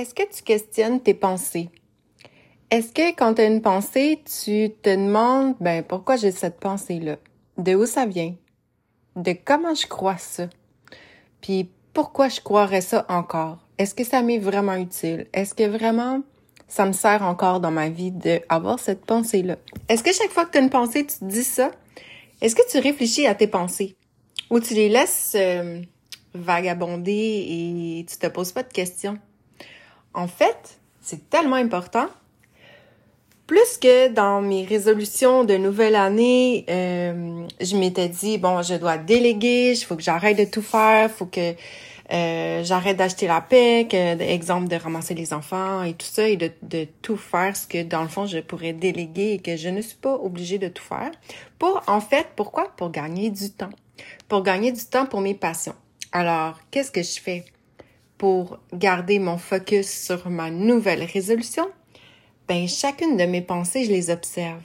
Est-ce que tu questionnes tes pensées? Est-ce que quand tu as une pensée, tu te demandes, ben, pourquoi j'ai cette pensée-là? De où ça vient? De comment je crois ça? Puis pourquoi je croirais ça encore? Est-ce que ça m'est vraiment utile? Est-ce que vraiment ça me sert encore dans ma vie d'avoir cette pensée-là? Est-ce que chaque fois que tu as une pensée, tu te dis ça? Est-ce que tu réfléchis à tes pensées? Ou tu les laisses euh, vagabonder et tu te poses pas de questions? En fait, c'est tellement important. Plus que dans mes résolutions de nouvelle année, euh, je m'étais dit bon, je dois déléguer, il faut que j'arrête de tout faire, il faut que euh, j'arrête d'acheter la PEC, euh, exemple de ramasser les enfants et tout ça, et de, de tout faire ce que dans le fond je pourrais déléguer et que je ne suis pas obligée de tout faire. Pour en fait, pourquoi? Pour gagner du temps, pour gagner du temps pour mes passions. Alors, qu'est-ce que je fais? Pour garder mon focus sur ma nouvelle résolution, ben chacune de mes pensées, je les observe.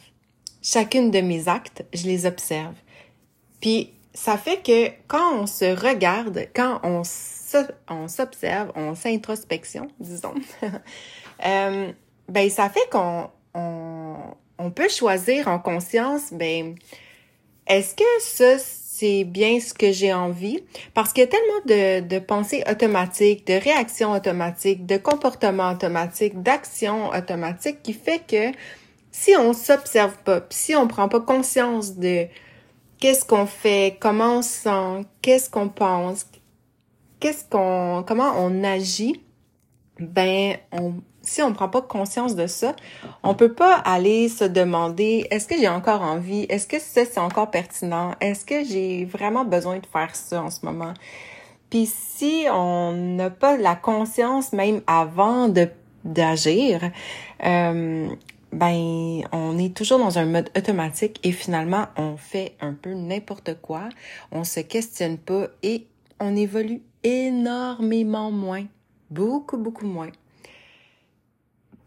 Chacune de mes actes, je les observe. Puis ça fait que quand on se regarde, quand on s'observe, on s'introspection, disons, euh, ben ça fait qu'on on, on, peut choisir en conscience, ben est-ce que ça c'est bien ce que j'ai envie. Parce qu'il y a tellement de, pensées automatiques, de réactions automatiques, de comportements automatiques, d'actions automatiques qui fait que si on s'observe pas, si on prend pas conscience de qu'est-ce qu'on fait, comment on sent, qu'est-ce qu'on pense, qu'est-ce qu'on, comment on agit, ben, on, si on ne prend pas conscience de ça, on peut pas aller se demander est-ce que j'ai encore envie, est-ce que ça c'est encore pertinent, est-ce que j'ai vraiment besoin de faire ça en ce moment? Puis si on n'a pas la conscience même avant de d'agir, euh, ben on est toujours dans un mode automatique et finalement on fait un peu n'importe quoi, on se questionne pas et on évolue énormément moins, beaucoup beaucoup moins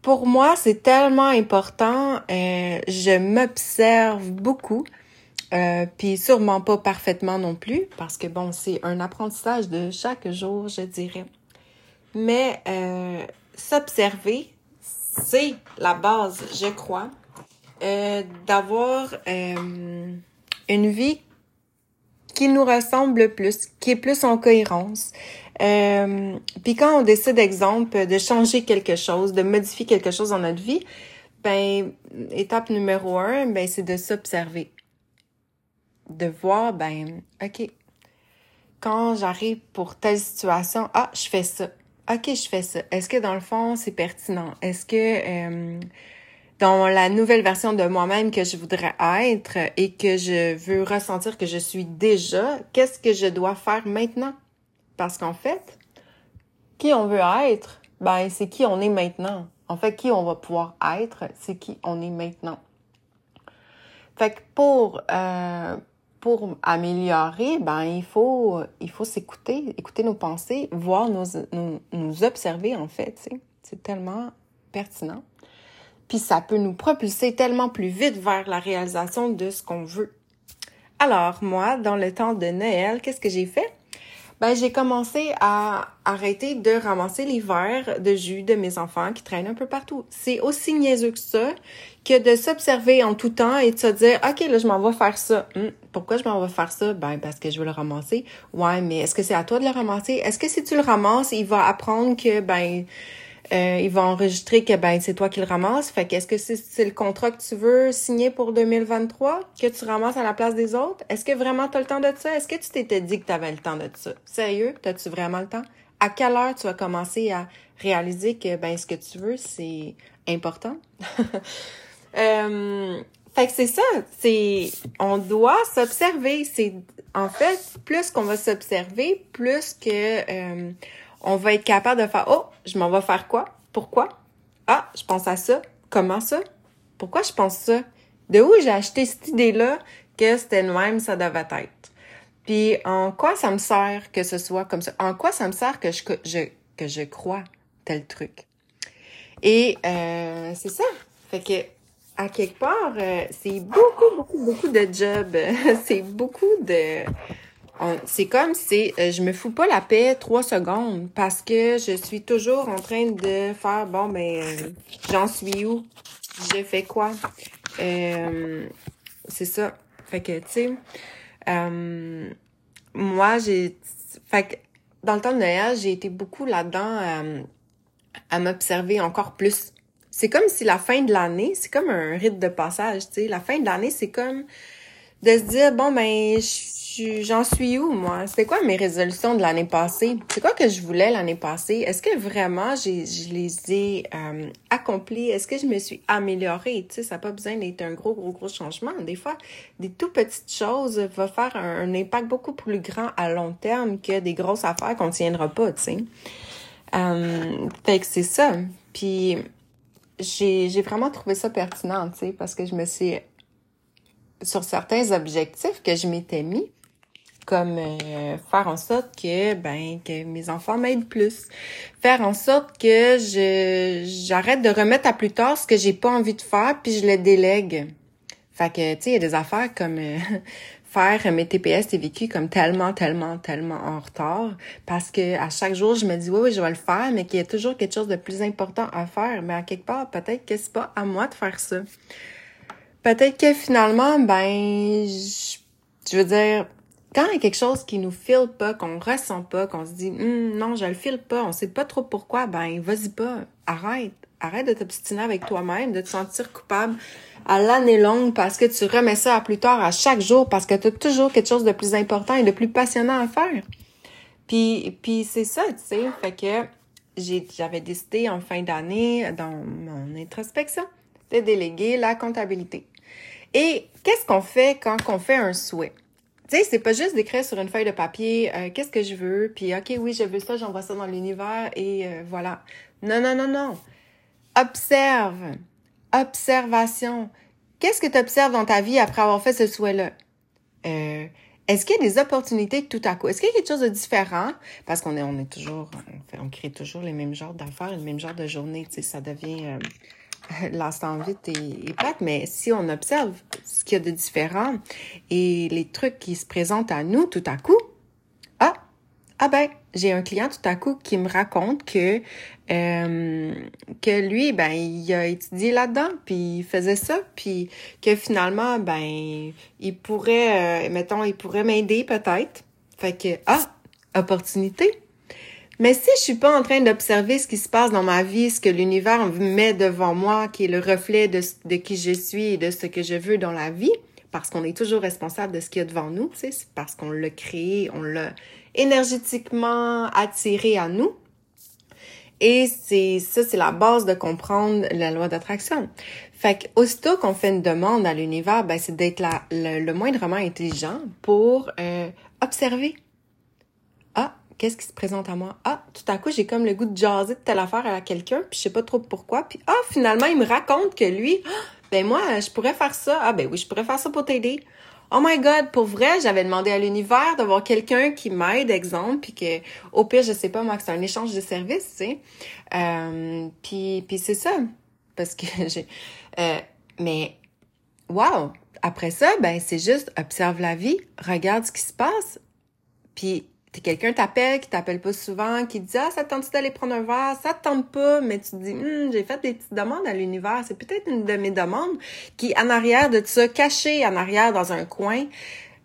pour moi, c'est tellement important. Euh, je m'observe beaucoup, euh, puis sûrement pas parfaitement non plus, parce que bon, c'est un apprentissage de chaque jour, je dirais. Mais euh, s'observer, c'est la base, je crois, euh, d'avoir euh, une vie qui nous ressemble plus, qui est plus en cohérence, euh, puis quand on décide, exemple, de changer quelque chose, de modifier quelque chose dans notre vie, ben étape numéro un, ben c'est de s'observer, de voir, ben ok, quand j'arrive pour telle situation, ah je fais ça, ok je fais ça. Est-ce que dans le fond c'est pertinent? Est-ce que euh, dans la nouvelle version de moi-même que je voudrais être et que je veux ressentir que je suis déjà, qu'est-ce que je dois faire maintenant? Parce qu'en fait, qui on veut être, ben c'est qui on est maintenant. En fait, qui on va pouvoir être, c'est qui on est maintenant. Fait que pour euh, améliorer, ben il faut s'écouter, écouter nos pensées, voir nous observer en fait. C'est tellement pertinent. Puis ça peut nous propulser tellement plus vite vers la réalisation de ce qu'on veut. Alors moi, dans le temps de Noël, qu'est-ce que j'ai fait? Ben j'ai commencé à arrêter de ramasser les verres de jus de mes enfants qui traînent un peu partout. C'est aussi niaiseux que ça que de s'observer en tout temps et de se dire OK, là je m'en vais faire ça. Hum, pourquoi je m'en vais faire ça Ben parce que je veux le ramasser. Ouais, mais est-ce que c'est à toi de le ramasser? Est-ce que si tu le ramasses, il va apprendre que ben euh, il va enregistrer que ben c'est toi qui le ramasses. Fait qu'est-ce que c'est le contrat que tu veux signer pour 2023 que tu ramasses à la place des autres? Est-ce que vraiment tu le temps de ça? Est-ce que tu t'étais dit que tu avais le temps de ça? Sérieux, as-tu vraiment le temps? À quelle heure tu vas commencer à réaliser que ben ce que tu veux c'est important? Euh, fait que c'est ça, c'est on doit s'observer, c'est en fait plus qu'on va s'observer, plus que euh, on va être capable de faire Oh, je m'en vais faire quoi? Pourquoi? Ah, je pense à ça. Comment ça? Pourquoi je pense ça? De où j'ai acheté cette idée-là que c'était même ça devait être? Puis en quoi ça me sert que ce soit comme ça? En quoi ça me sert que je, je que je crois tel truc? Et euh, c'est ça. Fait que à quelque part, euh, c'est beaucoup, beaucoup, beaucoup de job. c'est beaucoup de c'est comme si euh, je me fous pas la paix trois secondes parce que je suis toujours en train de faire bon ben euh, j'en suis où? J'ai fait quoi? Euh, c'est ça. Fait que tu sais euh, moi j'ai fait que dans le temps de Noël j'ai été beaucoup là-dedans à m'observer encore plus. C'est comme si la fin de l'année c'est comme un rite de passage tu sais. La fin de l'année c'est comme de se dire bon ben j'en suis où moi? C'est quoi mes résolutions de l'année passée? C'est quoi que je voulais l'année passée? Est-ce que vraiment j'ai je les ai euh, accomplies? Est-ce que je me suis améliorée? Tu sais, ça n'a pas besoin d'être un gros gros gros changement. Des fois, des tout petites choses vont faire un, impact beaucoup plus grand à long terme que des grosses affaires qu'on tiendra pas. Tu sais. Euh, fait que c'est ça. Puis j'ai j'ai vraiment trouvé ça pertinent, tu sais, parce que je me suis sur certains objectifs que je m'étais mis, comme euh, faire en sorte que ben que mes enfants m'aident plus, faire en sorte que je j'arrête de remettre à plus tard ce que j'ai pas envie de faire puis je le délègue. Fait que tu sais il y a des affaires comme euh, faire mes TPS TVQ comme tellement tellement tellement en retard parce que à chaque jour je me dis oui oui je vais le faire mais qu'il y a toujours quelque chose de plus important à faire. Mais à quelque part peut-être que c'est pas à moi de faire ça peut-être que finalement, ben, je, veux dire, quand il y a quelque chose qui nous file pas, qu'on ressent pas, qu'on se dit hum, non, je le file pas, on sait pas trop pourquoi, ben vas-y pas, arrête, arrête de t'obstiner avec toi-même, de te sentir coupable à l'année longue parce que tu remets ça à plus tard à chaque jour parce que tu as toujours quelque chose de plus important et de plus passionnant à faire. Puis puis c'est ça, tu sais, fait que j'avais décidé en fin d'année dans mon introspection de déléguer la comptabilité. Et qu'est-ce qu'on fait quand on fait un souhait? Tu sais, c'est pas juste d'écrire sur une feuille de papier euh, qu'est-ce que je veux, puis ok, oui, je veux ça, j'envoie ça dans l'univers et euh, voilà. Non, non, non, non. Observe. Observation. Qu'est-ce que tu observes dans ta vie après avoir fait ce souhait-là? Euh, est-ce qu'il y a des opportunités tout à coup? Est-ce qu'il y a quelque chose de différent? Parce qu'on est, on est toujours, on, fait, on crée toujours les mêmes genres d'affaires, le même genre de journée, tu sais, ça devient l'instant vite et, plate, mais si on observe ce qu'il y a de différent et les trucs qui se présentent à nous tout à coup, ah, ah ben, j'ai un client tout à coup qui me raconte que euh, que lui, ben, il a étudié là-dedans, puis il faisait ça, puis que finalement, ben, il pourrait, euh, mettons, il pourrait m'aider peut-être. Fait que, ah, opportunité. Mais si je suis pas en train d'observer ce qui se passe dans ma vie, ce que l'univers met devant moi, qui est le reflet de, de qui je suis et de ce que je veux dans la vie, parce qu'on est toujours responsable de ce qu'il y a devant nous, c'est parce qu'on l'a créé, on l'a énergétiquement attiré à nous. Et c'est ça, c'est la base de comprendre la loi d'attraction. Fait que aussitôt qu'on fait une demande à l'univers, ben c'est d'être le, le, moindrement intelligent pour euh, observer qu'est-ce qui se présente à moi? Ah, tout à coup, j'ai comme le goût de jaser de telle affaire à quelqu'un, puis je sais pas trop pourquoi. Puis ah, finalement, il me raconte que lui, ben moi, je pourrais faire ça. Ah ben oui, je pourrais faire ça pour t'aider. Oh my God, pour vrai, j'avais demandé à l'univers d'avoir quelqu'un qui m'aide, exemple, puis que au pire, je sais pas moi, que c'est un échange de services, tu sais. Euh, puis puis c'est ça, parce que j'ai. Euh, mais wow, après ça, ben c'est juste observe la vie, regarde ce qui se passe, puis quelqu'un t'appelle, qui t'appelle pas souvent, qui dit ah ça te tente d'aller prendre un verre, ça te tente pas, mais tu te dis hum, j'ai fait des petites demandes à l'univers, c'est peut-être une de mes demandes qui en arrière de ça, caché en arrière dans un coin,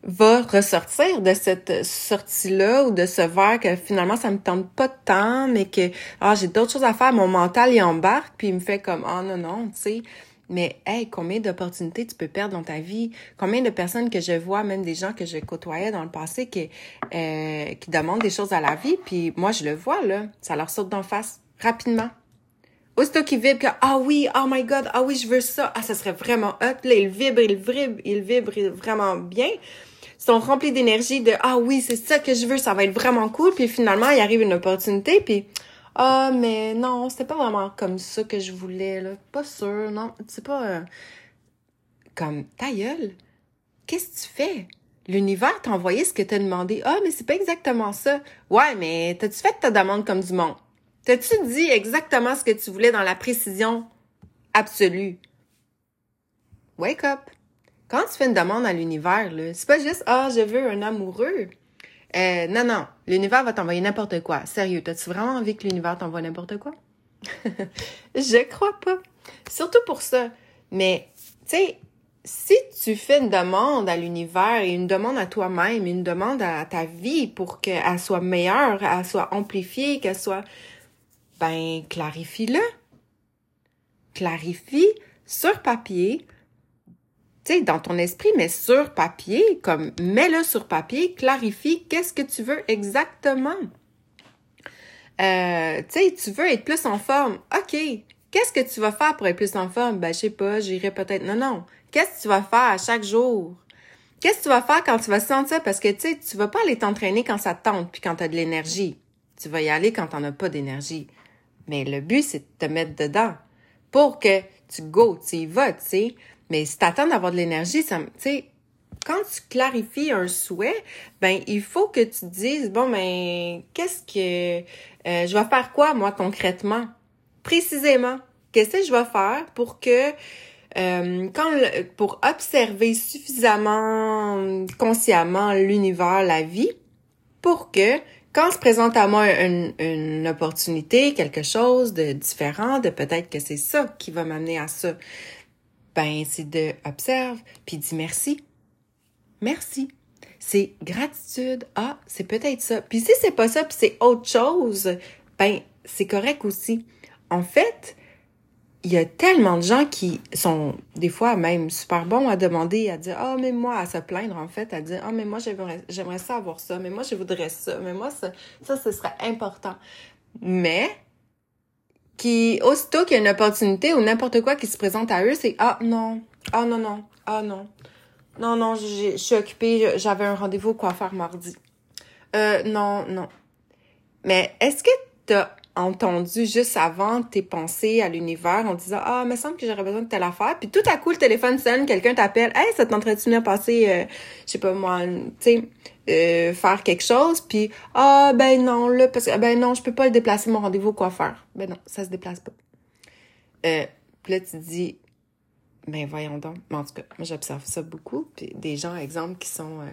va ressortir de cette sortie-là ou de ce verre que finalement ça me tente pas de temps, mais que ah j'ai d'autres choses à faire, mon mental y embarque puis il me fait comme ah non non, tu sais mais hey, combien d'opportunités tu peux perdre dans ta vie? Combien de personnes que je vois, même des gens que je côtoyais dans le passé, qui, euh, qui demandent des choses à la vie, puis moi je le vois, là, ça leur saute d'en face rapidement. Aussitôt qu'ils vibrent, que, ah oui, oh my god, ah oui, je veux ça, ah ça serait vraiment hot, là, ils vibrent, ils vibrent, ils vibrent vraiment bien. Ils sont remplis d'énergie de, ah oui, c'est ça que je veux, ça va être vraiment cool, puis finalement, il arrive une opportunité, puis ah, mais non, c'était pas vraiment comme ça que je voulais, là. Pas sûr, non. C'est pas. Euh, comme, ta gueule, qu'est-ce que tu fais? L'univers t'a envoyé ce que t'as demandé. Ah, mais c'est pas exactement ça. Ouais, mais t'as-tu fait ta demande comme du monde? T'as-tu dit exactement ce que tu voulais dans la précision absolue? Wake up! Quand tu fais une demande à l'univers, là, c'est pas juste, ah, je veux un amoureux. Euh, non, non, l'univers va t'envoyer n'importe quoi. Sérieux, t'as-tu vraiment envie que l'univers t'envoie n'importe quoi? je crois pas. Surtout pour ça. Mais, tu sais, si tu fais une demande à l'univers et une demande à toi-même, une demande à ta vie pour qu'elle soit meilleure, qu'elle soit amplifiée, qu'elle soit, ben, clarifie-le. Clarifie sur papier, tu sais, dans ton esprit, mais sur papier, comme mets-le sur papier, clarifie qu'est-ce que tu veux exactement. Euh, tu sais, tu veux être plus en forme. OK. Qu'est-ce que tu vas faire pour être plus en forme? Ben, je sais pas, j'irai peut-être. Non, non. Qu'est-ce que tu vas faire chaque jour? Qu'est-ce que tu vas faire quand tu vas sentir? Parce que, tu sais, tu vas pas aller t'entraîner quand ça te tente puis quand tu as de l'énergie. Tu vas y aller quand t'en as pas d'énergie. Mais le but, c'est de te mettre dedans pour que tu go, tu y vas, tu sais. Mais si t'attends d'avoir de l'énergie, tu sais, quand tu clarifies un souhait, ben il faut que tu te dises bon ben qu'est-ce que euh, je vais faire quoi moi concrètement, précisément, qu'est-ce que je vais faire pour que euh, quand pour observer suffisamment consciemment l'univers, la vie, pour que quand se présente à moi une, une opportunité, quelque chose de différent, de peut-être que c'est ça qui va m'amener à ça, ben c'est de observe puis dis merci. Merci. C'est gratitude. Ah, c'est peut-être ça. Puis si c'est pas ça, puis c'est autre chose, ben c'est correct aussi. En fait, il y a tellement de gens qui sont des fois même super bons à demander, à dire ah mais moi à se plaindre en fait, à dire ah mais moi j'aimerais ça avoir ça, mais moi je voudrais ça, mais moi ça ça ce serait important. Mais qui aussitôt qu'il y a une opportunité ou n'importe quoi qui se présente à eux, c'est ah non, ah non non, ah non. Non non, je suis occupée, j'avais un rendez-vous quoi faire mardi. Euh non non. Mais est-ce que t'as entendu juste avant tes pensées à l'univers en disant ah me semble que j'aurais besoin de telle affaire. Puis tout à coup le téléphone sonne quelqu'un t'appelle hey ça tenterait-tu venir passer euh, je sais pas moi tu sais euh, faire quelque chose? Puis ah ben non là parce que ben non je peux pas le déplacer mon rendez-vous quoi faire? Ben non ça se déplace pas. Euh, puis là tu dis ben voyons donc. Mais en tout cas moi j'observe ça beaucoup. Puis des gens exemple qui sont euh,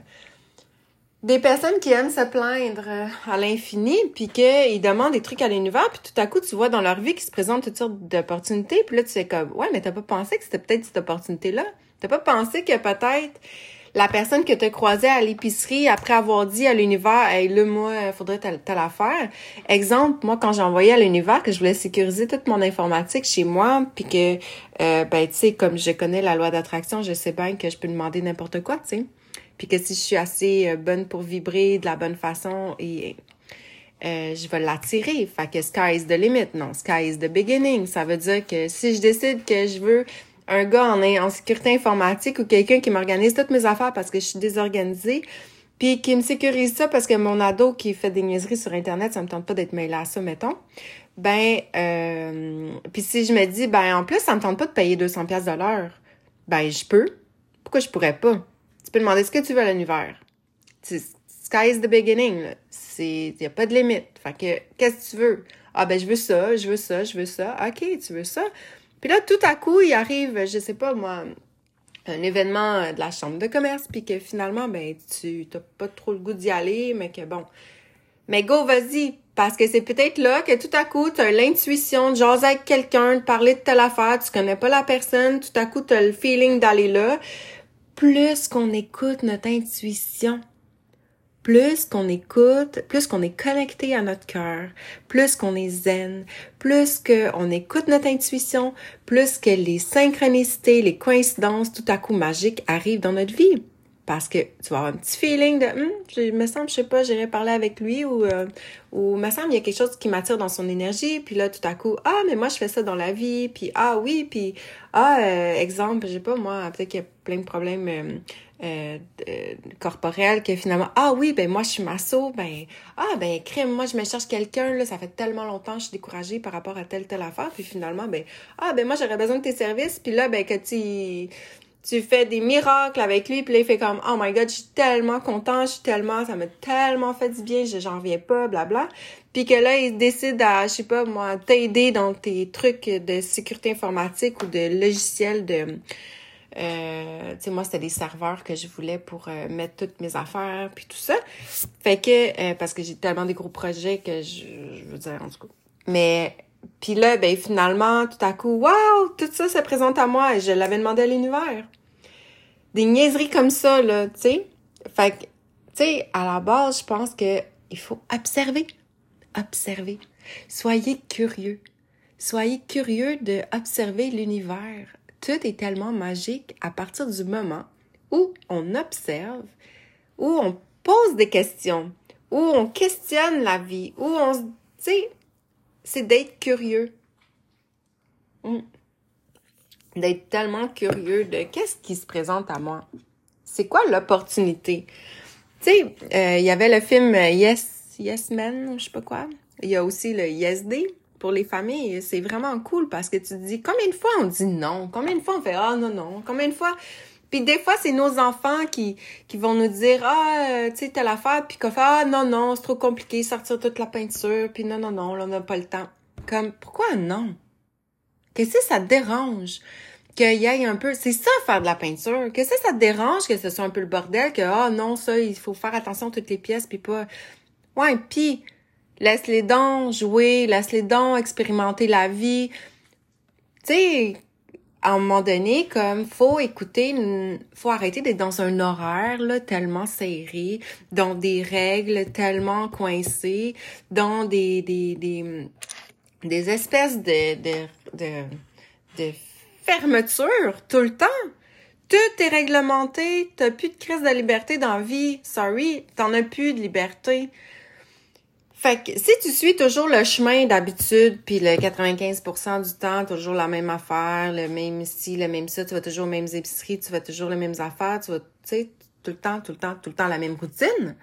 des personnes qui aiment se plaindre euh, à l'infini, puis qu'ils demandent des trucs à l'univers, puis tout à coup, tu vois dans leur vie qu'ils se présentent toutes sortes d'opportunités, puis là, tu sais comme, ouais, mais t'as pas pensé que c'était peut-être cette opportunité-là? T'as pas pensé que peut-être la personne que t'as croisée à l'épicerie après avoir dit à l'univers, hey, là, moi, faudrait telle, affaire. Exemple, moi, quand envoyé à l'univers que je voulais sécuriser toute mon informatique chez moi, puis que, euh, ben, tu sais, comme je connais la loi d'attraction, je sais bien que je peux demander n'importe quoi, tu sais puis que si je suis assez euh, bonne pour vibrer de la bonne façon et euh, je vais l'attirer. Fait que sky is the limit. Non, sky is the beginning. Ça veut dire que si je décide que je veux un gars en, en sécurité informatique ou quelqu'un qui m'organise toutes mes affaires parce que je suis désorganisée, puis qui me sécurise ça parce que mon ado qui fait des niaiseries sur Internet, ça me tente pas d'être mêlé à ça, mettons. Ben, euh, puis si je me dis, ben en plus, ça me tente pas de payer 200 pièces de l'heure, ben je peux. Pourquoi je pourrais pas? Tu peux demander ce que tu veux à l'univers. Sky is the beginning. Il n'y a pas de limite. Fait que, qu'est-ce que tu veux? Ah, ben, je veux ça, je veux ça, je veux ça. OK, tu veux ça. Puis là, tout à coup, il arrive, je sais pas, moi, un événement de la chambre de commerce, puis que finalement, ben, tu n'as pas trop le goût d'y aller, mais que bon. Mais go, vas-y. Parce que c'est peut-être là que tout à coup, tu as l'intuition de jaser avec quelqu'un, de parler de telle affaire, tu connais pas la personne, tout à coup, tu as le feeling d'aller là plus qu'on écoute notre intuition, plus qu'on écoute, plus qu'on est connecté à notre cœur, plus qu'on est zen, plus qu'on écoute notre intuition, plus que les synchronicités, les coïncidences tout à coup magiques arrivent dans notre vie parce que tu vas avoir un petit feeling de hum, je me semble je sais pas j'irai parler avec lui ou euh, ou me semble il y a quelque chose qui m'attire dans son énergie puis là tout à coup ah mais moi je fais ça dans la vie puis ah oui puis ah euh, exemple je sais pas moi peut-être qu'il y a plein de problèmes euh, euh corporels que finalement ah oui ben moi je suis masso ben ah ben crime moi je me cherche quelqu'un là ça fait tellement longtemps je suis découragée par rapport à telle telle affaire puis finalement ben ah ben moi j'aurais besoin de tes services puis là ben que tu tu fais des miracles avec lui, puis là, il fait comme, oh my god, je suis tellement content, je suis tellement, ça m'a tellement fait du bien, j'en reviens pas, blabla. Puis que là, il décide à, je sais pas, moi, t'aider dans tes trucs de sécurité informatique ou de logiciels de, Euh, tu sais, moi, c'était des serveurs que je voulais pour euh, mettre toutes mes affaires, puis tout ça. Fait que, parce que j'ai tellement des gros projets que je, je veux dire, en tout cas. Mais, puis là, ben finalement, tout à coup, waouh, tout ça se présente à moi et je l'avais demandé à l'univers. Des niaiseries comme ça, là, tu sais. Fait que, tu sais, à la base, je pense que il faut observer. Observer. Soyez curieux. Soyez curieux de observer l'univers. Tout est tellement magique à partir du moment où on observe, où on pose des questions, où on questionne la vie, où on, tu sais, c'est d'être curieux. Hmm. D'être tellement curieux de qu'est-ce qui se présente à moi. C'est quoi l'opportunité? Tu sais, euh, il y avait le film Yes, Yes Man, je sais pas quoi. Il y a aussi le Yes Day pour les familles. C'est vraiment cool parce que tu te dis combien de fois on dit non? Combien de fois on fait ah non, non? Combien de fois puis des fois, c'est nos enfants qui, qui vont nous dire Ah, euh, tu sais, telle affaire, puis qu'on fait Ah non, non, c'est trop compliqué, sortir toute la peinture, puis non, non, non, on n'a pas le temps. Comme pourquoi non? Qu'est-ce que ça te dérange? Qu'il y ait un peu. C'est ça faire de la peinture. Qu'est-ce que ça te dérange que ce soit un peu le bordel, que ah non, ça, il faut faire attention à toutes les pièces, puis pas. Ouais, puis laisse les dons jouer, laisse les dons expérimenter la vie. Tu sais, à un moment donné, comme faut écouter, faut arrêter d'être dans un horaire là tellement serré, dans des règles tellement coincées, dans des des des, des espèces de de de, de tout le temps. Tout est réglementé, t'as plus de crise de liberté dans la vie. Sorry, t'en as plus de liberté. Fait que si tu suis toujours le chemin d'habitude, puis le 95% du temps, toujours la même affaire, le même ci, le même ça, tu vas toujours aux mêmes épiceries, tu vas toujours les mêmes affaires, tu vas, tu sais, tout le temps, tout le temps, tout le temps la même routine.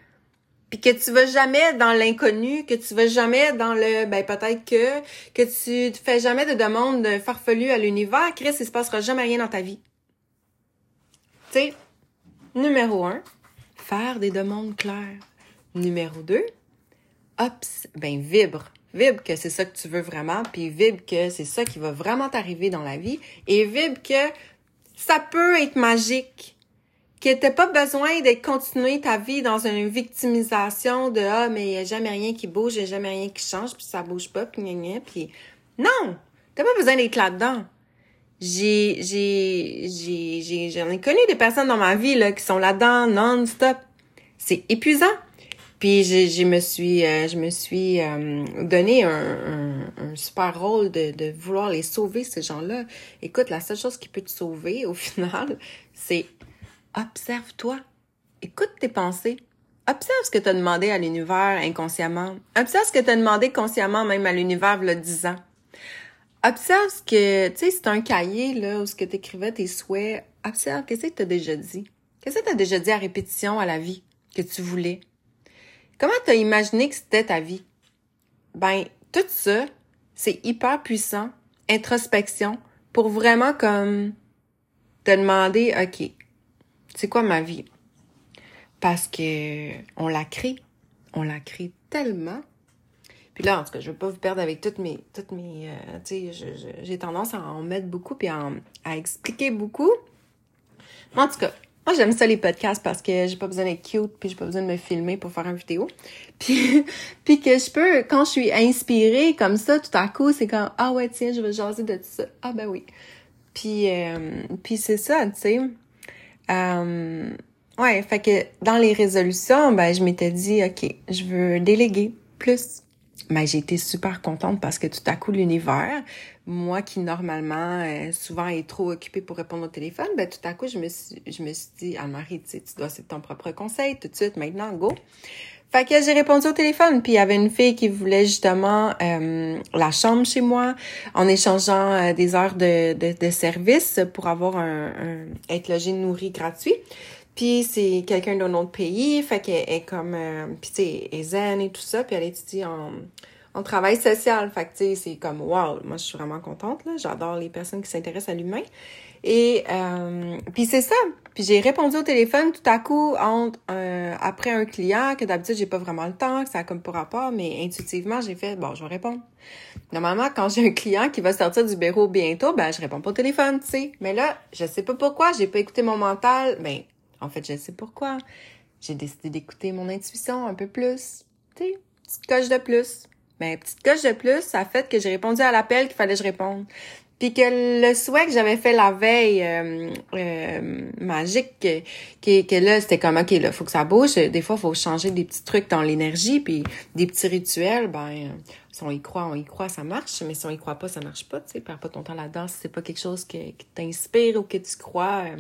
Puis que tu vas jamais dans l'inconnu, que tu vas jamais dans le ben peut-être que que tu fais jamais de demande farfelue à l'univers, Chris, il se passera jamais rien dans ta vie. Tu sais, numéro un, faire des demandes claires. Numéro deux, hop, ben vibre. Vibre que c'est ça que tu veux vraiment, puis vibre que c'est ça qui va vraiment t'arriver dans la vie, et vibre que ça peut être magique. Que t'as pas besoin de continuer ta vie dans une victimisation de ah mais y a jamais rien qui bouge, y a jamais rien qui change, puis ça bouge pas, puis gna, gna puis non, t'as pas besoin d'être là-dedans. J'ai j'ai j'ai j'en ai connu des personnes dans ma vie là qui sont là-dedans non-stop. C'est épuisant. Puis je, me suis, euh, je me suis euh, donné un, un, super rôle de, vouloir les sauver, ces gens-là. Écoute, la seule chose qui peut te sauver, au final, c'est observe-toi. Écoute tes pensées. Observe ce que tu as demandé à l'univers inconsciemment. Observe ce que tu as demandé consciemment même à l'univers le 10 ans. Observe ce que, tu sais, c'est un cahier, là, où ce que tu écrivais tes souhaits. Observe, qu'est-ce que tu as déjà dit? Qu'est-ce que tu as déjà dit à répétition à la vie que tu voulais? Comment t'as imaginé que c'était ta vie? Ben, tout ça, c'est hyper puissant, introspection, pour vraiment comme te demander, OK, c'est quoi ma vie? Parce que on la crée. On la crée tellement. Puis là, en tout cas, je veux pas vous perdre avec toutes mes, toutes mes, euh, tu sais, j'ai tendance à en mettre beaucoup puis à, à expliquer beaucoup. en tout cas, moi, j'aime ça les podcasts parce que j'ai pas besoin d'être cute puis j'ai pas besoin de me filmer pour faire une vidéo. Puis, puis que je peux, quand je suis inspirée comme ça, tout à coup, c'est comme, ah ouais, tiens, je vais jaser de ça. Ah ben oui. Puis, euh, puis c'est ça, tu sais. Euh, ouais, fait que dans les résolutions, ben, je m'étais dit, OK, je veux déléguer plus mais j'ai été super contente parce que tout à coup l'univers, moi qui normalement euh, souvent est trop occupée pour répondre au téléphone, ben tout à coup je me suis je me suis dit Anne-Marie, tu sais, tu dois c'est ton propre conseil tout de suite maintenant go. Fait que j'ai répondu au téléphone, puis il y avait une fille qui voulait justement euh, la chambre chez moi en échangeant euh, des heures de, de, de, service pour avoir un, un être logé nourri gratuit. Puis c'est quelqu'un d'un autre pays, fait qu'elle est comme, euh, puis tu sais, zen et tout ça, puis elle étudie en, en travail social. Fait que c'est comme, wow, moi je suis vraiment contente, là. J'adore les personnes qui s'intéressent à l'humain. Et euh, puis c'est ça. Puis j'ai répondu au téléphone tout à coup entre, euh, après un client que d'habitude j'ai pas vraiment le temps, que ça a comme pour rapport, mais intuitivement j'ai fait bon, je vais répondre. Normalement, quand j'ai un client qui va sortir du bureau bientôt, ben je réponds pas au téléphone, tu sais. Mais là, je sais pas pourquoi, j'ai pas écouté mon mental. Ben, en fait, je sais pourquoi. J'ai décidé d'écouter mon intuition un peu plus. Tu sais, petite coche de plus. Ben, petite coche de plus, ça a fait que j'ai répondu à l'appel qu'il fallait que je réponde. Puis que le souhait que j'avais fait la veille euh, euh, magique, que, que, là, c'était comme, OK, là, faut que ça bouge. Des fois, faut changer des petits trucs dans l'énergie, puis des petits rituels, ben, si on y croit, on y croit, ça marche. Mais si on y croit pas, ça marche pas, tu sais. Perds pas ton temps là-dedans si c'est pas quelque chose qui t'inspire ou que tu crois. Euh,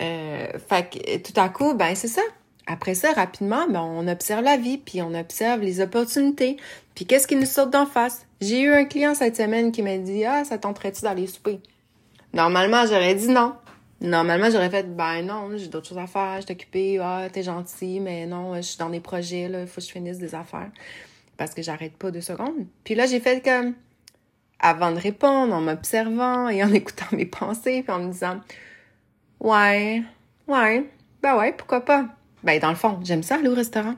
euh, fait que tout à coup, ben, c'est ça. Après ça, rapidement, ben, on observe la vie, puis on observe les opportunités. Puis qu'est-ce qui nous saute d'en face? J'ai eu un client cette semaine qui m'a dit Ah, ça tenterait-tu d'aller souper? Normalement, j'aurais dit non. Normalement, j'aurais fait Ben non, j'ai d'autres choses à faire, je suis ah, t'es gentil, mais non, je suis dans des projets, il faut que je finisse des affaires. Parce que j'arrête pas deux secondes. Puis là, j'ai fait comme avant de répondre, en m'observant et en écoutant mes pensées, puis en me disant Ouais, ouais, ben ouais, pourquoi pas? Ben dans le fond, j'aime ça aller au restaurant.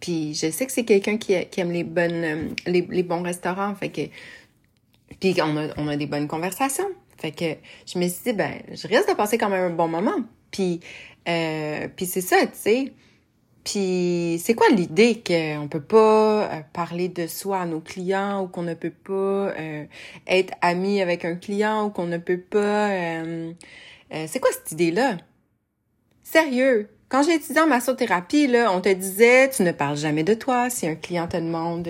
Puis je sais que c'est quelqu'un qui, aime les bonnes euh, les, bons restaurants. Fait que puis on a, on a des bonnes conversations. Fait que je me suis dit ben je risque de passer quand même un bon moment. Puis euh, puis c'est ça, tu sais. Puis c'est quoi l'idée qu'on peut pas euh, parler de soi à nos clients ou qu'on ne peut pas être ami avec un client ou qu'on ne peut pas c'est quoi cette idée là Sérieux, quand j'ai étudié en massothérapie, là, on te disait, tu ne parles jamais de toi. Si un client te demande,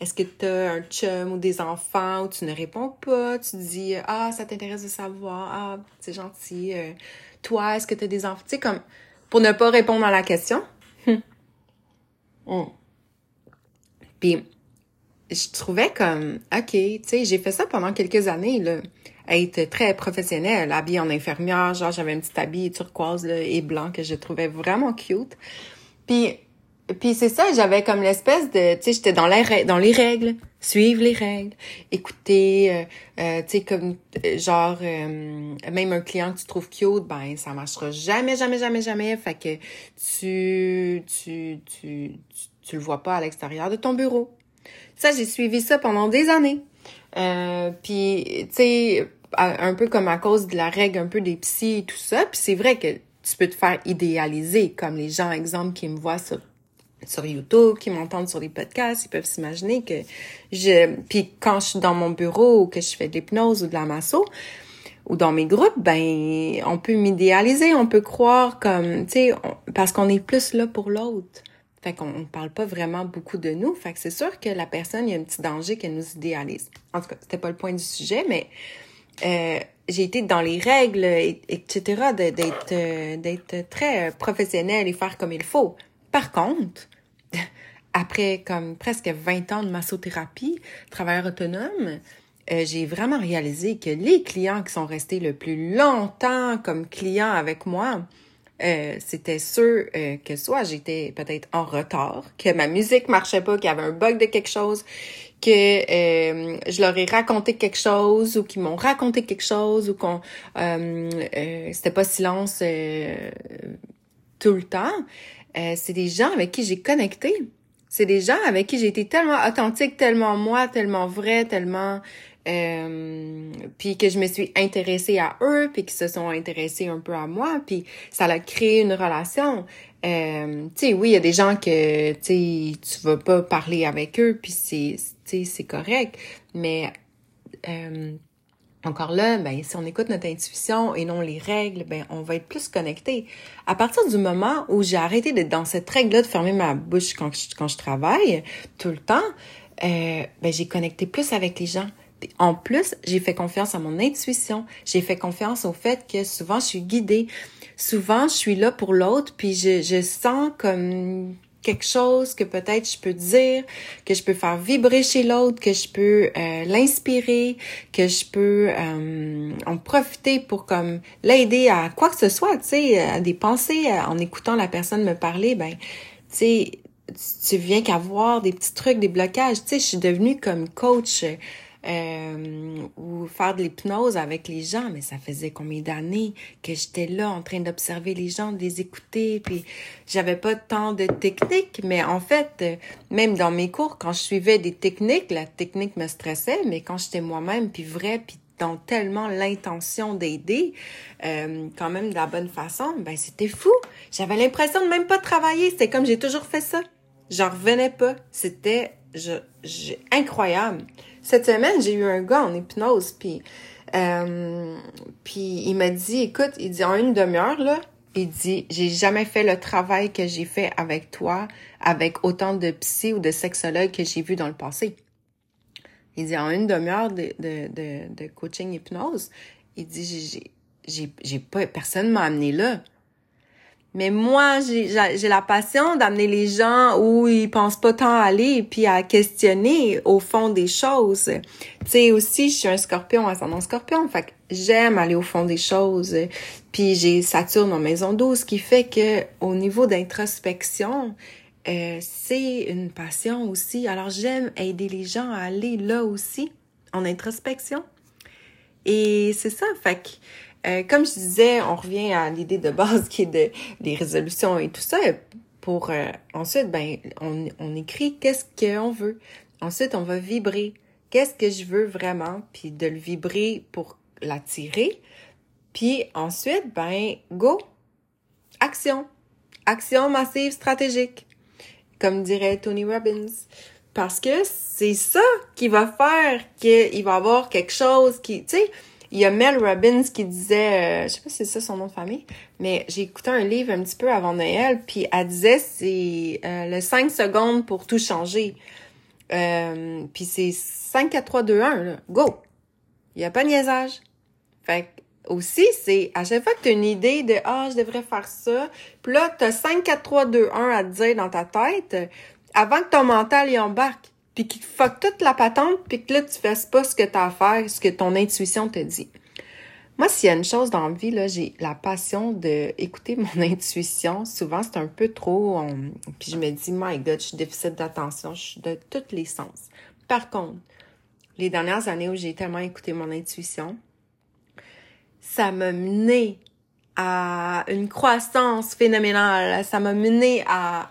est-ce que tu as un chum ou des enfants, ou tu ne réponds pas, tu dis, ah, ça t'intéresse de savoir, ah, c'est gentil. Euh, toi, est-ce que tu as des enfants? Tu sais, comme, pour ne pas répondre à la question. Hmm. Puis, je trouvais comme, OK, tu sais, j'ai fait ça pendant quelques années, là être très professionnelle, habillée en infirmière, genre j'avais un petit habit turquoise là, et blanc que je trouvais vraiment cute. Puis puis c'est ça, j'avais comme l'espèce de, tu sais, j'étais dans les dans les règles, suivre les règles, écouter, euh, euh, tu sais comme euh, genre même un client que tu trouves cute, ben ça marchera jamais, jamais, jamais, jamais. Fait que tu tu tu tu, tu le vois pas à l'extérieur de ton bureau. Ça, j'ai suivi ça pendant des années. Euh, puis, tu sais, un peu comme à cause de la règle un peu des psys et tout ça. Puis c'est vrai que tu peux te faire idéaliser, comme les gens, exemple, qui me voient sur sur YouTube, qui m'entendent sur les podcasts, ils peuvent s'imaginer que je... Puis quand je suis dans mon bureau ou que je fais de l'hypnose ou de la masso, ou dans mes groupes, ben on peut m'idéaliser, on peut croire comme, tu sais, parce qu'on est plus là pour l'autre. Fait qu'on ne parle pas vraiment beaucoup de nous. Fait que c'est sûr que la personne, il y a un petit danger qu'elle nous idéalise. En tout cas, c'était pas le point du sujet, mais euh, j'ai été dans les règles, etc., d'être euh, d'être très professionnelle et faire comme il faut. Par contre, après comme presque 20 ans de massothérapie, travailleur autonome, euh, j'ai vraiment réalisé que les clients qui sont restés le plus longtemps comme clients avec moi, euh, c'était sûr euh, que soit j'étais peut-être en retard, que ma musique marchait pas, qu'il y avait un bug de quelque chose, que euh, je leur ai raconté quelque chose ou qu'ils m'ont raconté quelque chose ou qu'on c'était pas silence tout le temps. c'est des gens avec qui j'ai connecté. C'est des gens avec qui j'ai été tellement authentique, tellement moi, tellement vrai, tellement euh, puis que je me suis intéressée à eux, puis qu'ils se sont intéressés un peu à moi, puis ça a créé une relation. Euh, tu sais, oui, il y a des gens que tu tu vas pas parler avec eux, puis c'est c'est correct, mais euh, encore là, ben si on écoute notre intuition et non les règles, ben on va être plus connecté. À partir du moment où j'ai arrêté d'être dans cette règle-là de fermer ma bouche quand je, quand je travaille tout le temps, euh, ben j'ai connecté plus avec les gens en plus, j'ai fait confiance à mon intuition. J'ai fait confiance au fait que souvent je suis guidée. Souvent, je suis là pour l'autre, puis je, je sens comme quelque chose que peut-être je peux dire, que je peux faire vibrer chez l'autre, que je peux euh, l'inspirer, que je peux euh, en profiter pour comme l'aider à quoi que ce soit, tu sais, à des pensées, en écoutant la personne me parler, ben, tu sais, tu viens qu'avoir des petits trucs, des blocages, tu sais, je suis devenue comme coach euh, ou faire de l'hypnose avec les gens, mais ça faisait combien d'années que j'étais là en train d'observer les gens, de les écouter, puis j'avais pas tant de techniques, mais en fait, même dans mes cours, quand je suivais des techniques, la technique me stressait, mais quand j'étais moi-même, puis vrai, puis dans tellement l'intention d'aider, euh, quand même de la bonne façon, ben c'était fou. J'avais l'impression de même pas travailler. C'était comme j'ai toujours fait ça. J'en revenais pas. C'était je, incroyable. Cette semaine, j'ai eu un gars en hypnose, puis euh, il m'a dit, écoute, il dit en une demi-heure là, il dit, j'ai jamais fait le travail que j'ai fait avec toi, avec autant de psy ou de sexologues que j'ai vu dans le passé. Il dit, en une demi-heure de, de, de, de, coaching hypnose, il dit, j'ai, j'ai, j'ai pas, personne m'a amené là. Mais moi, j'ai la passion d'amener les gens où ils pensent pas tant aller, puis à questionner au fond des choses. Tu sais, aussi, je suis un scorpion, ascendant scorpion, fait que j'aime aller au fond des choses. Puis j'ai Saturne en maison 12, qui fait que au niveau d'introspection, euh, c'est une passion aussi. Alors j'aime aider les gens à aller là aussi, en introspection. Et c'est ça, fait que euh, comme je disais, on revient à l'idée de base qui est de des résolutions et tout ça. Pour euh, ensuite, ben, on, on écrit qu'est-ce qu'on veut. Ensuite, on va vibrer. Qu'est-ce que je veux vraiment, puis de le vibrer pour l'attirer. Puis ensuite, ben, go, action, action massive stratégique, comme dirait Tony Robbins. Parce que c'est ça qui va faire qu'il va avoir quelque chose qui, tu sais, il y a Mel Robbins qui disait, euh, je sais pas si c'est ça son nom de famille, mais j'ai écouté un livre un petit peu avant Noël, puis elle disait c'est euh, le 5 secondes pour tout changer. Euh, puis c'est 5, 4, 3, 2, 1, là. go! Il y a pas de niaisage. Fait que aussi, c'est à chaque fois que tu as une idée de Ah, je devrais faire ça, puis là, tu as 5, 4, 3, 2, 1 à te dire dans ta tête, avant que ton mental y embarque puis qui fuck toute la patente, puis que là, tu fasses pas ce que tu as à faire, ce que ton intuition te dit. Moi, s'il y a une chose dans la vie, là, j'ai la passion d'écouter mon intuition. Souvent, c'est un peu trop... Puis je me dis, my God, je suis déficit d'attention, je suis de tous les sens. Par contre, les dernières années où j'ai tellement écouté mon intuition, ça m'a mené à une croissance phénoménale. Ça m'a mené à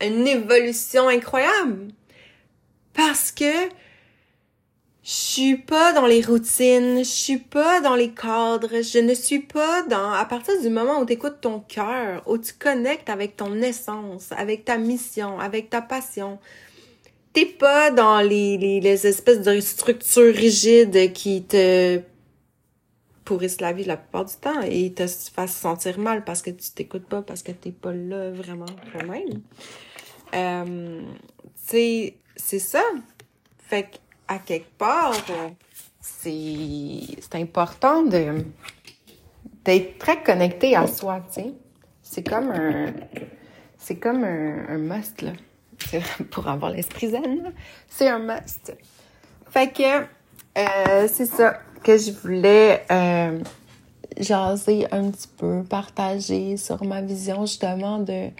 une évolution incroyable. Parce que je suis pas dans les routines, je suis pas dans les cadres, je ne suis pas dans à partir du moment où tu écoutes ton cœur, où tu connectes avec ton essence, avec ta mission, avec ta passion. T'es pas dans les, les, les espèces de structures rigides qui te pourrissent la vie la plupart du temps et te fassent sentir mal parce que tu t'écoutes pas, parce que t'es pas là vraiment toi-même. Euh, tu c'est ça. Fait qu'à quelque part, c'est important d'être très connecté à soi, tu sais. C'est comme un c'est comme un, un must là. Pour avoir l'esprit zen, c'est un must. Fait que euh, c'est ça que je voulais euh, jaser un petit peu, partager sur ma vision justement de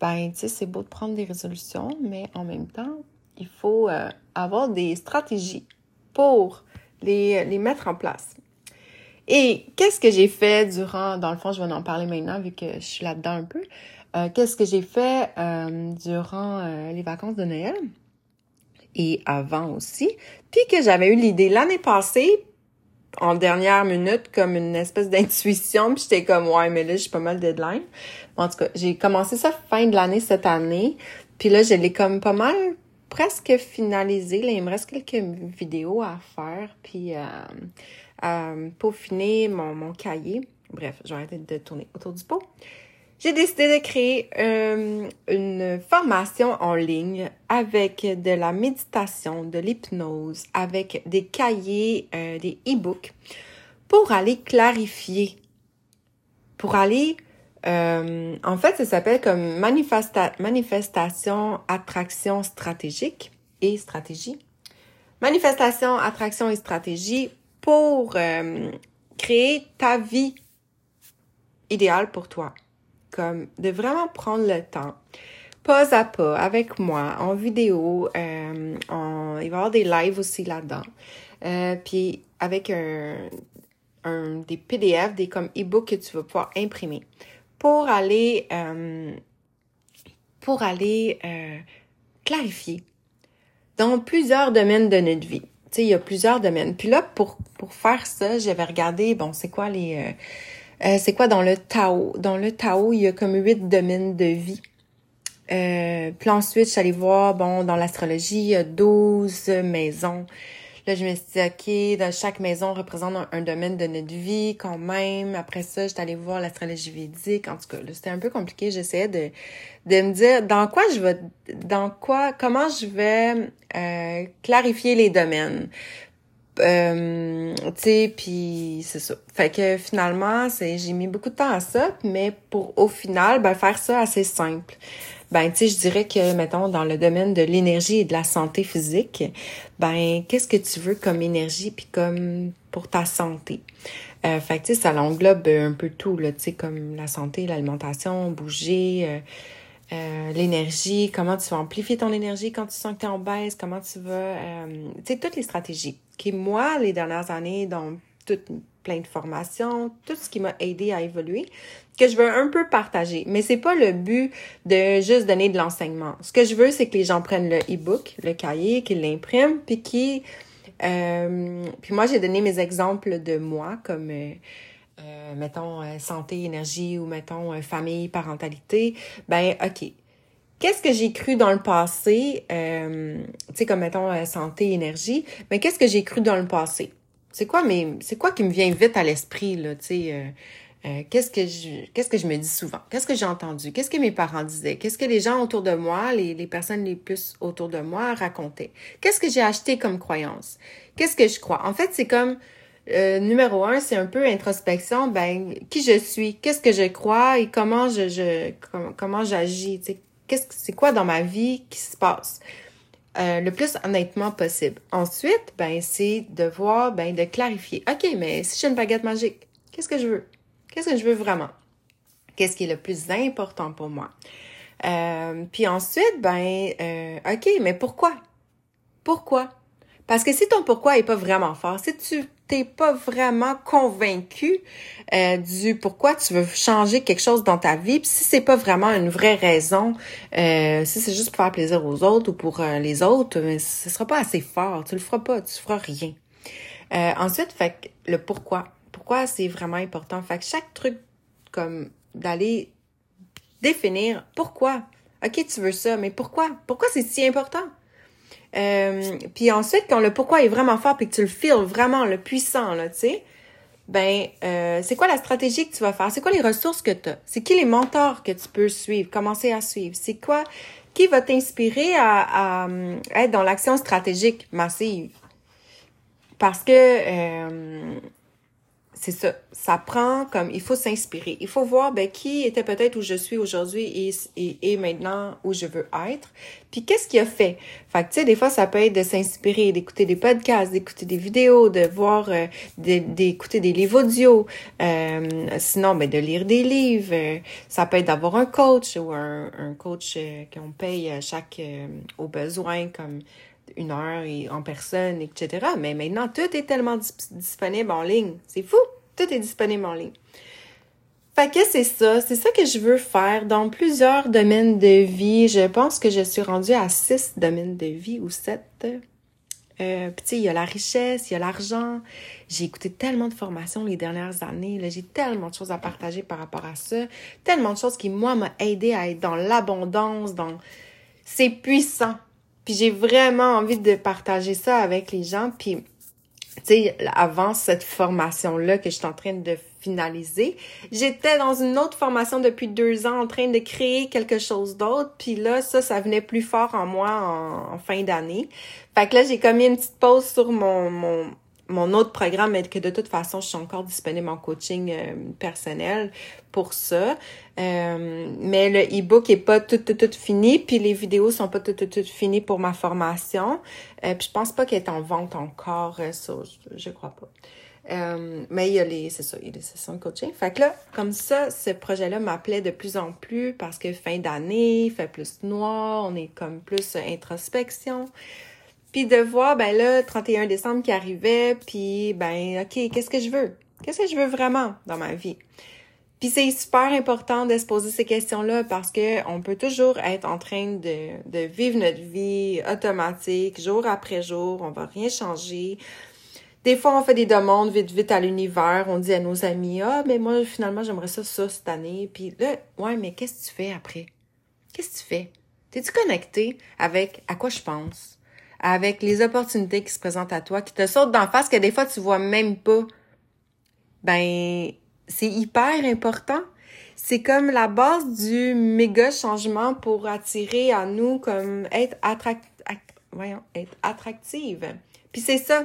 ben tu sais c'est beau de prendre des résolutions, mais en même temps il faut euh, avoir des stratégies pour les, les mettre en place. Et qu'est-ce que j'ai fait durant, dans le fond, je vais en parler maintenant vu que je suis là-dedans un peu. Euh, qu'est-ce que j'ai fait euh, durant les vacances de Noël et avant aussi, puis que j'avais eu l'idée l'année passée en dernière minute comme une espèce d'intuition, puis j'étais comme ouais mais là j'ai pas mal de deadline. En tout cas, j'ai commencé ça fin de l'année cette année, puis là je l'ai comme pas mal presque finalisé. Là, il me reste quelques vidéos à faire, puis euh, euh, peaufiner mon, mon cahier. Bref, j'ai arrêté de tourner autour du pot. J'ai décidé de créer euh, une formation en ligne avec de la méditation, de l'hypnose, avec des cahiers, euh, des e-books pour aller clarifier, pour aller euh, en fait, ça s'appelle comme manifestation, attraction stratégique et stratégie. Manifestation, attraction et stratégie pour euh, créer ta vie idéale pour toi. Comme de vraiment prendre le temps, pas à pas, avec moi, en vidéo, euh, en il va y avoir des lives aussi là-dedans. Euh, puis avec un, un, des PDF, des comme e-books que tu vas pouvoir imprimer pour aller, euh, pour aller euh, clarifier dans plusieurs domaines de notre vie. Tu sais, il y a plusieurs domaines. Puis là, pour, pour faire ça, j'avais regardé, bon, c'est quoi les... Euh, euh, c'est quoi dans le Tao? Dans le Tao, il y a comme huit domaines de vie. Euh, puis ensuite, allée voir, bon, dans l'astrologie, il y a douze maisons. Là, je me suis dit, OK, dans chaque maison représente un, domaine de notre vie quand même. Après ça, j'étais allée voir l'astrologie védique. En tout cas, c'était un peu compliqué. J'essayais de, de me dire dans quoi je vais, dans quoi, comment je vais euh, clarifier les domaines. Euh, tu sais, puis c'est ça. Fait que finalement, c'est j'ai mis beaucoup de temps à ça, mais pour au final, ben faire ça assez simple. Ben tu sais, je dirais que mettons dans le domaine de l'énergie et de la santé physique, ben qu'est-ce que tu veux comme énergie puis comme pour ta santé? Euh, fait que tu sais, ça l'englobe un peu tout là, tu sais comme la santé, l'alimentation, bouger. Euh, euh, l'énergie, comment tu vas amplifier ton énergie quand tu sens que tu es en baisse, comment tu vas, euh, tu sais, toutes les stratégies. Qui, moi, les dernières années, dans toute plein de formations, tout ce qui m'a aidé à évoluer, que je veux un peu partager. Mais c'est pas le but de juste donner de l'enseignement. Ce que je veux, c'est que les gens prennent le e-book, le cahier, qu'ils l'impriment, puis qui, euh, puis moi, j'ai donné mes exemples de moi comme euh, mettons, euh, santé, énergie ou mettons, euh, famille, parentalité, ben, OK. Qu'est-ce que j'ai cru dans le passé, tu sais, comme mettons, santé, énergie, mais qu'est-ce que j'ai cru dans le passé? C'est quoi, mais c'est quoi qui me vient vite à l'esprit, là, tu sais, qu'est-ce que je qu'est-ce que je me dis souvent? Qu'est-ce que j'ai entendu? Qu'est-ce que mes parents disaient? Qu'est-ce que les gens autour de moi les, les personnes les plus autour de moi racontaient? Qu'est-ce que j'ai acheté comme croyance? Qu'est-ce que je crois? En fait c'est comme euh, numéro un, c'est un peu introspection. Ben, qui je suis, qu'est-ce que je crois? Et comment je, je comment, j'agis? Qu'est-ce que c'est quoi dans ma vie qui se passe? Euh, le plus honnêtement possible. Ensuite, ben, c'est de voir, ben, de clarifier. Ok, mais si j'ai une baguette magique, qu'est-ce que je veux? Qu'est-ce que je veux vraiment? Qu'est-ce qui est le plus important pour moi? Euh, Puis ensuite, ben, ok, mais pourquoi? Pourquoi? Parce que si ton pourquoi est pas vraiment fort, si tu pas vraiment convaincu euh, du pourquoi tu veux changer quelque chose dans ta vie, puis si c'est pas vraiment une vraie raison, euh, si c'est juste pour faire plaisir aux autres ou pour euh, les autres, mais ce sera pas assez fort, tu le feras pas, tu feras rien. ensuite, fait le pourquoi. Pourquoi c'est vraiment important? Fait que chaque truc comme d'aller définir pourquoi. OK, tu veux ça, mais pourquoi? Pourquoi c'est si important? Euh, puis ensuite, quand le pourquoi est vraiment fort puis que tu le feels vraiment, le puissant, là, tu sais, ben, euh, c'est quoi la stratégie que tu vas faire? C'est quoi les ressources que tu as? C'est qui les mentors que tu peux suivre, commencer à suivre? C'est quoi, qui va t'inspirer à, à, être dans l'action stratégique massive? Parce que euh, c'est ça. Ça prend comme il faut s'inspirer. Il faut voir ben qui était peut-être où je suis aujourd'hui et, et, et, maintenant où je veux être. Puis qu'est-ce qu'il a fait? Fait que tu sais des fois ça peut être de s'inspirer, d'écouter des podcasts, d'écouter des vidéos, de voir euh, d'écouter des livres audio. Euh, sinon ben de lire des livres. ça peut être d'avoir un coach ou un, un coach euh, qu'on paye chaque au besoin comme une heure en personne, etc. Mais maintenant, tout est tellement disponible en ligne. C'est fou! Tout est disponible en ligne. Fait que c'est ça, c'est ça que je veux faire dans plusieurs domaines de vie. Je pense que je suis rendue à six domaines de vie ou sept. Euh, puis tu sais, il y a la richesse, il y a l'argent. J'ai écouté tellement de formations les dernières années. J'ai tellement de choses à partager par rapport à ça. Tellement de choses qui, moi, m'ont aidé à être dans l'abondance, dans... C'est puissant. Puis j'ai vraiment envie de partager ça avec les gens. Puis, tu sais, avant cette formation-là que je suis en train de finaliser, j'étais dans une autre formation depuis deux ans en train de créer quelque chose d'autre. Puis là, ça, ça venait plus fort en moi en, fin d'année. Fait que là, j'ai commis une petite pause sur mon, mon, mon autre programme, mais que de toute façon, je suis encore disponible en coaching euh, personnel pour ça. Euh, mais le e-book est pas tout, tout, tout fini, puis les vidéos sont pas tout, tout, tout finies pour ma formation. Euh, puis je pense pas qu'elle est en vente encore, ça, je, crois pas. mais il y a les, c'est ça, il y a les sessions de coaching. Fait que là, comme ça, ce projet-là m'appelait de plus en plus parce que fin d'année, il fait plus noir, on est comme plus introspection. Puis de voir, ben là, 31 décembre qui arrivait, puis ben, OK, qu'est-ce que je veux? Qu'est-ce que je veux vraiment dans ma vie? Puis c'est super important de se poser ces questions-là parce que on peut toujours être en train de, de vivre notre vie automatique, jour après jour, on va rien changer. Des fois, on fait des demandes vite, vite à l'univers. On dit à nos amis, ah, mais moi, finalement, j'aimerais ça, ça, cette année. Puis là, ouais, mais qu'est-ce que tu fais après? Qu'est-ce que tu fais? T'es-tu connecté avec à quoi je pense? Avec les opportunités qui se présentent à toi, qui te sautent d'en face, que des fois, tu vois même pas. Ben, c'est hyper important. C'est comme la base du méga changement pour attirer à nous comme être voyons, être attractive. Puis c'est ça,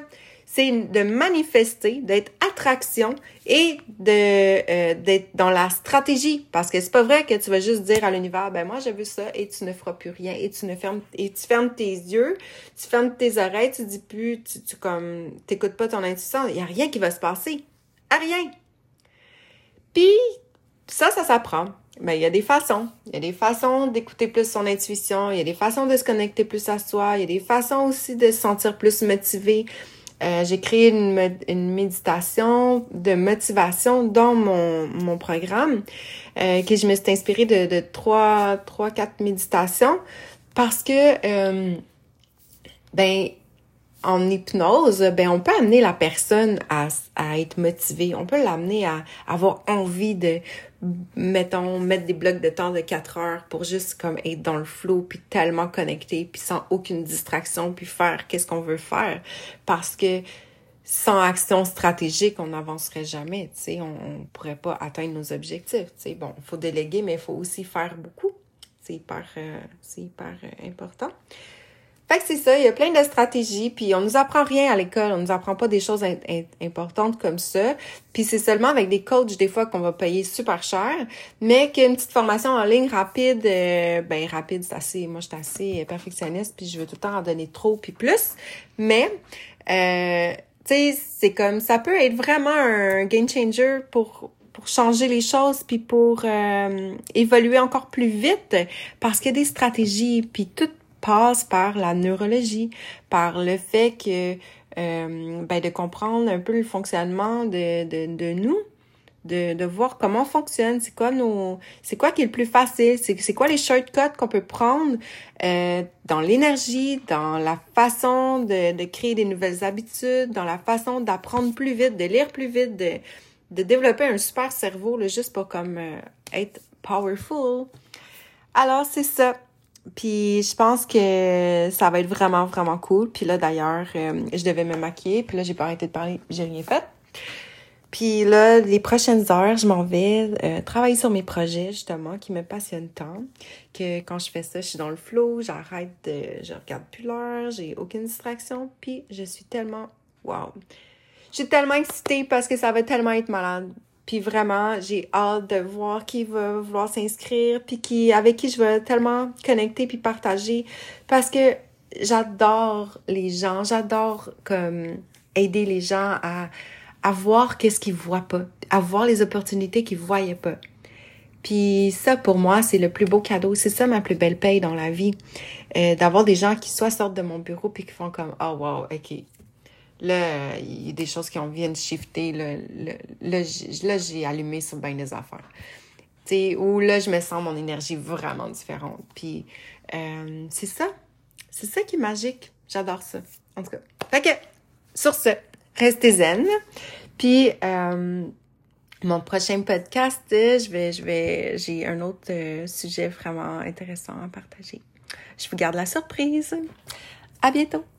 c'est de manifester, d'être attraction et de euh, d'être dans la stratégie parce que c'est pas vrai que tu vas juste dire à l'univers ben moi je veux ça et tu ne feras plus rien et tu ne fermes et tu fermes tes yeux, tu fermes tes oreilles, tu dis plus tu, tu comme t'écoutes pas ton intuition, il y a rien qui va se passer. À rien. Puis, ça, ça s'apprend. Ben, il y a des façons. Il y a des façons d'écouter plus son intuition. Il y a des façons de se connecter plus à soi. Il y a des façons aussi de se sentir plus motivé. Euh, j'ai créé une, une, méditation de motivation dans mon, mon programme, euh, que je me suis inspirée de, de trois, trois, quatre méditations parce que, euh, ben, en hypnose, ben on peut amener la personne à, à être motivée, on peut l'amener à, avoir envie de mettons mettre des blocs de temps de 4 heures pour juste comme être dans le flow puis tellement connecté puis sans aucune distraction puis faire qu'est-ce qu'on veut faire parce que sans action stratégique, on n'avancerait jamais, tu sais, on, on pourrait pas atteindre nos objectifs, tu sais. Bon, il faut déléguer mais il faut aussi faire beaucoup. C'est hyper euh, hyper euh, important. Fait que c'est ça, il y a plein de stratégies, puis on nous apprend rien à l'école, on nous apprend pas des choses importantes comme ça. Puis c'est seulement avec des coachs des fois qu'on va payer super cher, mais qu'une petite formation en ligne rapide, euh, ben rapide c'est assez, moi je suis assez perfectionniste, puis je veux tout le temps en donner trop puis plus. Mais euh, tu sais, c'est comme ça peut être vraiment un game changer pour pour changer les choses puis pour euh, évoluer encore plus vite parce qu'il y a des stratégies puis tout passe par la neurologie, par le fait que euh, ben, de comprendre un peu le fonctionnement de, de, de nous, de, de voir comment fonctionne, c'est quoi nos, c'est quoi qui est le plus facile, c'est, c'est quoi les shortcuts qu'on peut prendre euh, dans l'énergie, dans la façon de, de créer des nouvelles habitudes, dans la façon d'apprendre plus vite, de lire plus vite, de, de développer un super cerveau, là, juste pour comme euh, être powerful. Alors, c'est ça. Puis je pense que ça va être vraiment, vraiment cool. Puis là, d'ailleurs, euh, je devais me maquiller. Puis là, j'ai pas arrêté de parler. J'ai rien fait. Puis là, les prochaines heures, je m'en vais euh, travailler sur mes projets, justement, qui me passionnent tant. Que quand je fais ça, je suis dans le flow, j'arrête de... Je regarde plus l'heure, j'ai aucune distraction. Puis je suis tellement... Wow! Je suis tellement excitée parce que ça va tellement être malade. Puis vraiment, j'ai hâte de voir qui va vouloir s'inscrire, puis qui avec qui je vais tellement connecter puis partager parce que j'adore les gens, j'adore comme aider les gens à, à voir qu'est-ce qu'ils voient pas, à voir les opportunités qu'ils voyaient pas. Puis ça, pour moi, c'est le plus beau cadeau. C'est ça ma plus belle paye dans la vie. Euh, d'avoir des gens qui soit sortent de mon bureau puis qui font comme « Oh wow, OK, Là, il y a des choses qui viennent shifter. Là, là, j'ai allumé sur bien des affaires. sais où là, je me sens mon énergie vraiment différente. Puis, euh, c'est ça. C'est ça qui est magique. J'adore ça. En tout cas. Fait que, sur ce, restez zen. Puis, euh, mon prochain podcast, je vais, je vais, j'ai un autre euh, sujet vraiment intéressant à partager. Je vous garde la surprise. À bientôt!